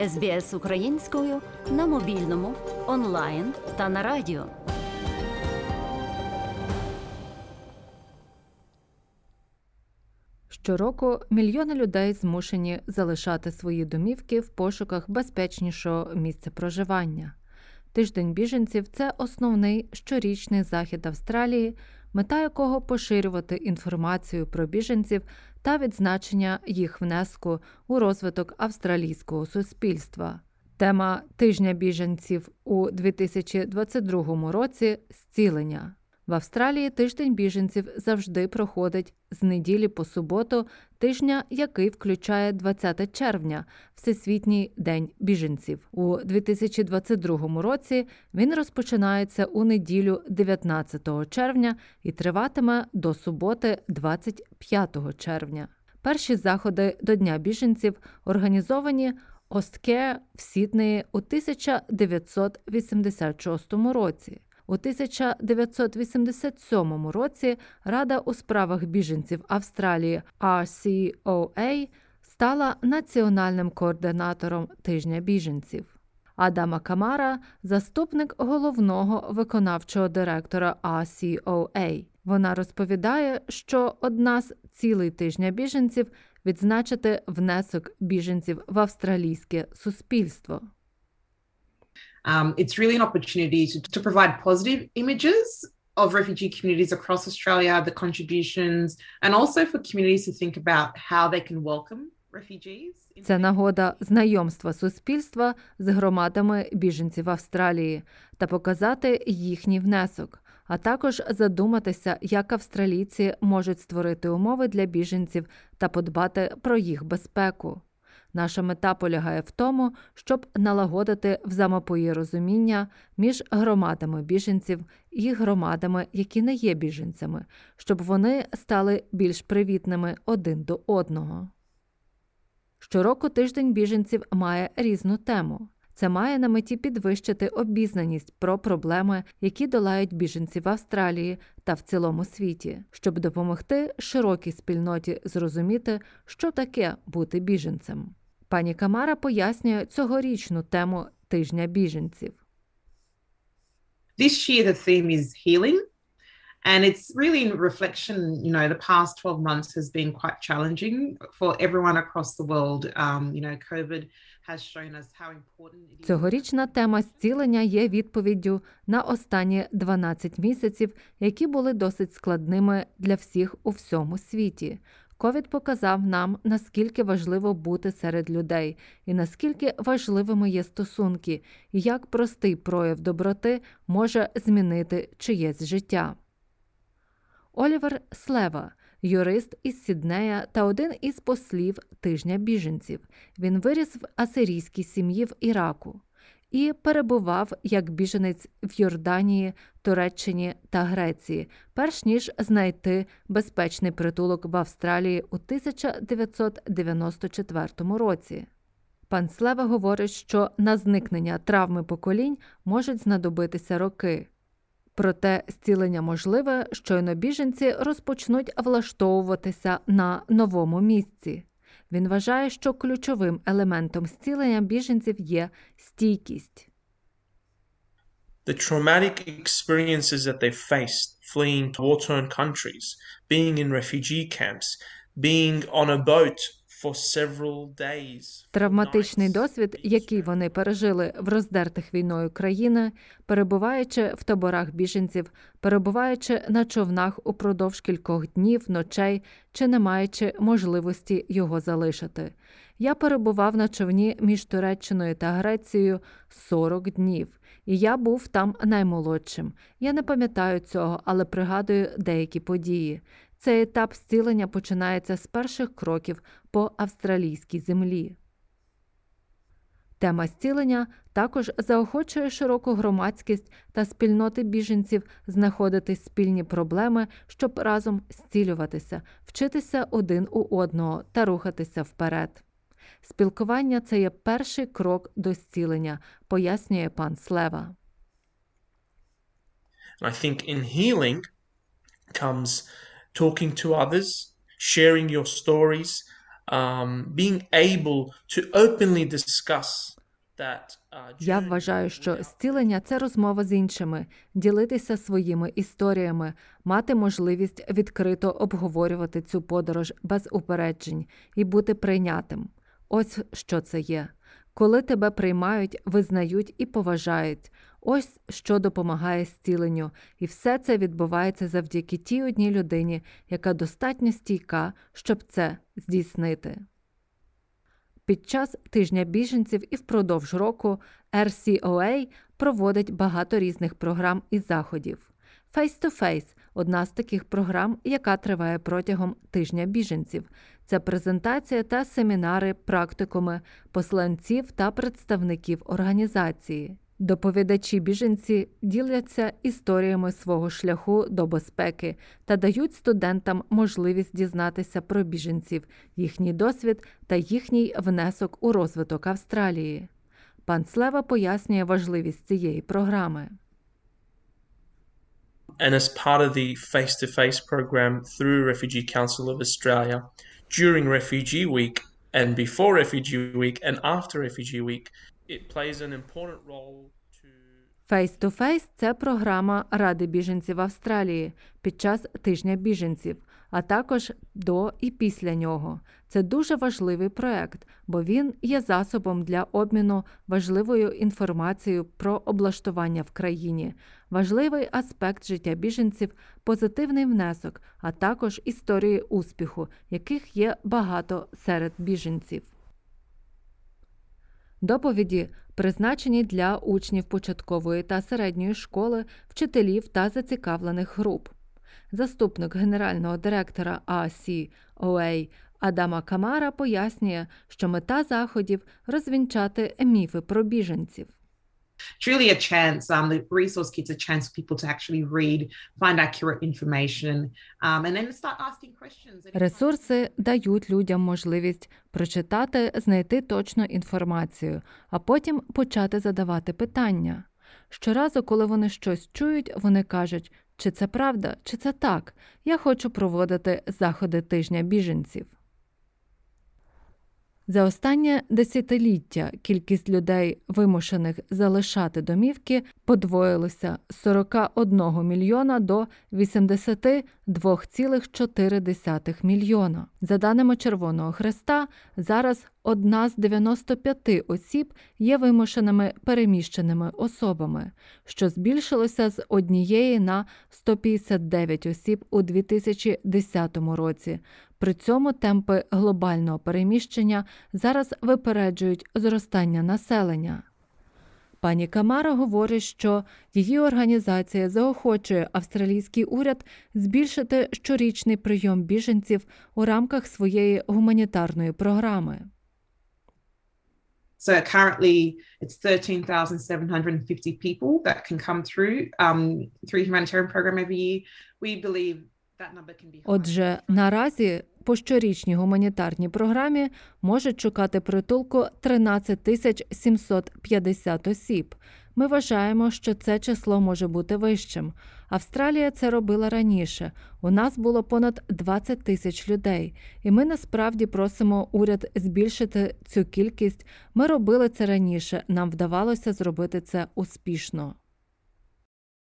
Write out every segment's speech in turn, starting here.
СБС українською на мобільному, онлайн та на радіо. Щороку мільйони людей змушені залишати свої домівки в пошуках безпечнішого місця проживання. Тиждень біженців це основний щорічний захід Австралії, мета якого поширювати інформацію про біженців та відзначення їх внеску у розвиток австралійського суспільства. Тема тижня біженців у 2022 році зцілення. В Австралії тиждень біженців завжди проходить з неділі по суботу, тижня, який включає 20 червня, Всесвітній день біженців. У 2022 році він розпочинається у неділю 19 червня і триватиме до суботи, 25 червня. Перші заходи до Дня біженців організовані Осткеа в Сіднеї у 1986 році. У 1987 році Рада у справах біженців Австралії RCOA стала національним координатором тижня біженців. Адама Камара заступник головного виконавчого директора RCOA. Вона розповідає, що одна з цілей тижня біженців відзначити внесок біженців в австралійське суспільство. Um, it's really an opportunity to, to provide positive images of refugee communities across Australia, the contributions, and also for communities to think about how they can welcome. Це нагода знайомства суспільства з громадами біженців Австралії та показати їхній внесок, а також задуматися, як австралійці можуть створити умови для біженців та подбати про їх безпеку. Наша мета полягає в тому, щоб налагодити взаємопоєрозуміння між громадами біженців і громадами, які не є біженцями, щоб вони стали більш привітними один до одного. Щороку тиждень біженців має різну тему. Це має на меті підвищити обізнаність про проблеми, які долають біженці в Австралії та в цілому світі, щоб допомогти широкій спільноті зрозуміти, що таке бути біженцем. Пані Камара пояснює цьогорічну тему тижня біженців. This year the theme is healing. And it's really in reflection, you know, the past 12 months has been quite challenging for everyone across the world. Um, you know, COVID has shown us how important it is. Цьогорічна тема зцілення є відповіддю на останні 12 місяців, які були досить складними для всіх у всьому світі. Ковід показав нам, наскільки важливо бути серед людей, і наскільки важливими є стосунки, і як простий прояв доброти може змінити чиєсь життя. Олівер Слева, юрист із Сіднея та один із послів тижня біженців. Він виріс в асирійській сім'ї в Іраку і перебував як біженець в Йорданії, Туреччині та Греції, перш ніж знайти безпечний притулок в Австралії у 1994 році. Пан Слева говорить, що на зникнення травми поколінь можуть знадобитися роки. Проте зцілення можливе, щойно біженці розпочнуть влаштовуватися на новому місці. Він вважає, що ключовим елементом зцілення біженців є стійкість. The traumatic experiences that they faced fleeing to war torn countries, being in refugee camps, being on a boat for several days. Травматичний досвід, який вони пережили в роздертих війною країни, перебуваючи в таборах біженців, перебуваючи на човнах упродовж кількох днів, ночей чи не маючи можливості його залишити. Я перебував на човні між Туреччиною та Грецією 40 днів, і я був там наймолодшим. Я не пам'ятаю цього, але пригадую деякі події. Цей етап зцілення починається з перших кроків по австралійській землі. Тема зцілення також заохочує широку громадськість та спільноти біженців знаходити спільні проблеми, щоб разом зцілюватися, вчитися один у одного та рухатися вперед. Спілкування це є перший крок до зцілення, пояснює пан Слева. I think in healing comes talking to others, sharing your stories, um, being able to openly discuss that. Uh, Я вважаю, що зцілення це розмова з іншими, ділитися своїми історіями, мати можливість відкрито обговорювати цю подорож без упереджень і бути прийнятим. Ось що це є. Коли тебе приймають, визнають і поважають. Ось що допомагає зціленню, і все це відбувається завдяки тій одній людині, яка достатньо стійка, щоб це здійснити. Під час тижня біженців і впродовж року RCOA проводить багато різних програм і заходів. Face to Face – одна з таких програм, яка триває протягом тижня біженців. Це презентація та семінари практикуми посланців та представників організації. Доповідачі біженці діляться історіями свого шляху до безпеки та дають студентам можливість дізнатися про біженців, їхній досвід та їхній внесок у розвиток Австралії. Пан Слева пояснює важливість цієї програми. and as part of the face to face program through Refugee Council of Australia during Refugee Week and before Refugee Week and after Refugee Week, Face to Face – це програма Ради біженців Австралії під час тижня біженців, а також до і після нього. Це дуже важливий проект, бо він є засобом для обміну важливою інформацією про облаштування в країні, важливий аспект життя біженців, позитивний внесок, а також історії успіху, яких є багато серед біженців. Доповіді призначені для учнів початкової та середньої школи, вчителів та зацікавлених груп. Заступник генерального директора АСІОА Адама Камара пояснює, що мета заходів розвінчати міфи про біженців. It's really a chance. Um, the resource kit's a chance for people to actually read, find accurate information, um, and then start asking questions. Ресурси дають людям можливість прочитати, знайти точну інформацію, а потім почати задавати питання. Щоразу, коли вони щось чують, вони кажуть, чи це правда, чи це так. Я хочу проводити заходи тижня біженців. За останнє десятиліття кількість людей, вимушених залишати домівки, подвоїлася з 41 мільйона до 82,4 мільйона. За даними Червоного Хреста, зараз одна з 95 осіб є вимушеними переміщеними особами, що збільшилося з однієї на 159 осіб у 2010 році. При цьому темпи глобального переміщення зараз випереджують зростання населення. Пані Камара говорить, що її організація заохочує австралійський уряд збільшити щорічний прийом біженців у рамках своєї гуманітарної програми. So currently, it's 13,750 people that can come through um, through humanitarian program every year. We believe Отже, наразі по щорічній гуманітарній програмі можуть шукати притулку 13 тисяч 750 осіб. Ми вважаємо, що це число може бути вищим. Австралія це робила раніше. У нас було понад 20 тисяч людей, і ми насправді просимо уряд збільшити цю кількість. Ми робили це раніше. Нам вдавалося зробити це успішно.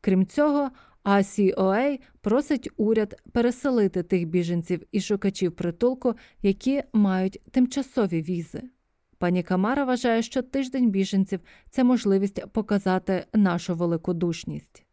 Крім цього, ACOA просить уряд переселити тих біженців і шукачів притулку, які мають тимчасові візи. Пані Камара вважає, що тиждень біженців це можливість показати нашу великодушність.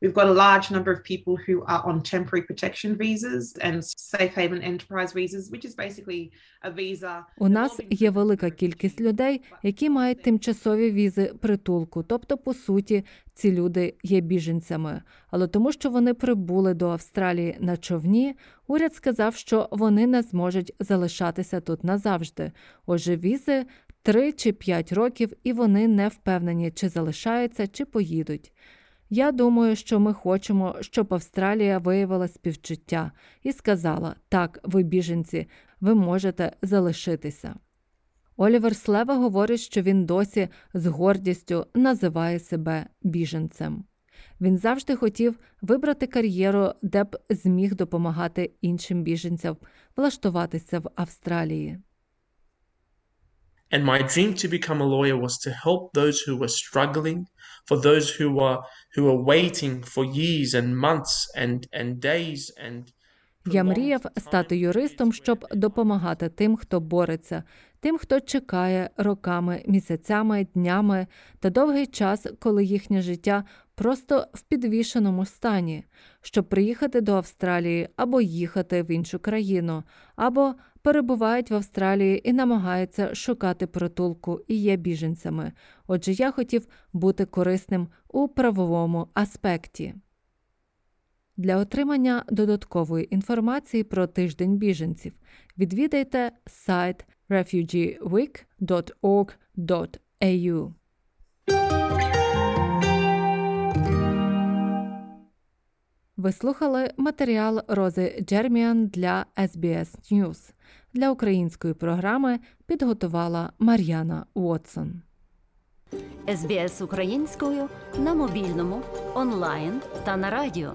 We've got a large number of people who are on temporary protection visas and safe haven enterprise visas, which is basically a visa. У нас є велика кількість людей, які мають тимчасові візи притулку, тобто, по суті, ці люди є біженцями. Але тому, що вони прибули до Австралії на човні, уряд сказав, що вони не зможуть залишатися тут назавжди. Отже, візи 3 чи 5 років, і вони не впевнені, чи залишаються, чи поїдуть. Я думаю, що ми хочемо, щоб Австралія виявила співчуття і сказала: так, ви біженці, ви можете залишитися. Олівер Слева говорить, що він досі з гордістю називає себе біженцем. Він завжди хотів вибрати кар'єру, де б зміг допомагати іншим біженцям влаштуватися в Австралії. And my dream to become a lawyer was to help those who were struggling, for those who were who were waiting for years and months and, and days and Я мріяв стати юристом, щоб допомагати тим, хто бореться, тим, хто чекає роками, місяцями, днями та довгий час, коли їхнє життя просто в підвішеному стані, щоб приїхати до Австралії або їхати в іншу країну, або перебувають в Австралії і намагаються шукати притулку і є біженцями. Отже, я хотів бути корисним у правовому аспекті. Для отримання додаткової інформації про тиждень біженців відвідайте сайт refugeeweek.org.au. Ви слухали матеріал Рози Джерміан для SBS News. Для української програми підготувала Мар'яна Уотсон. СБС українською на мобільному, онлайн та на радіо.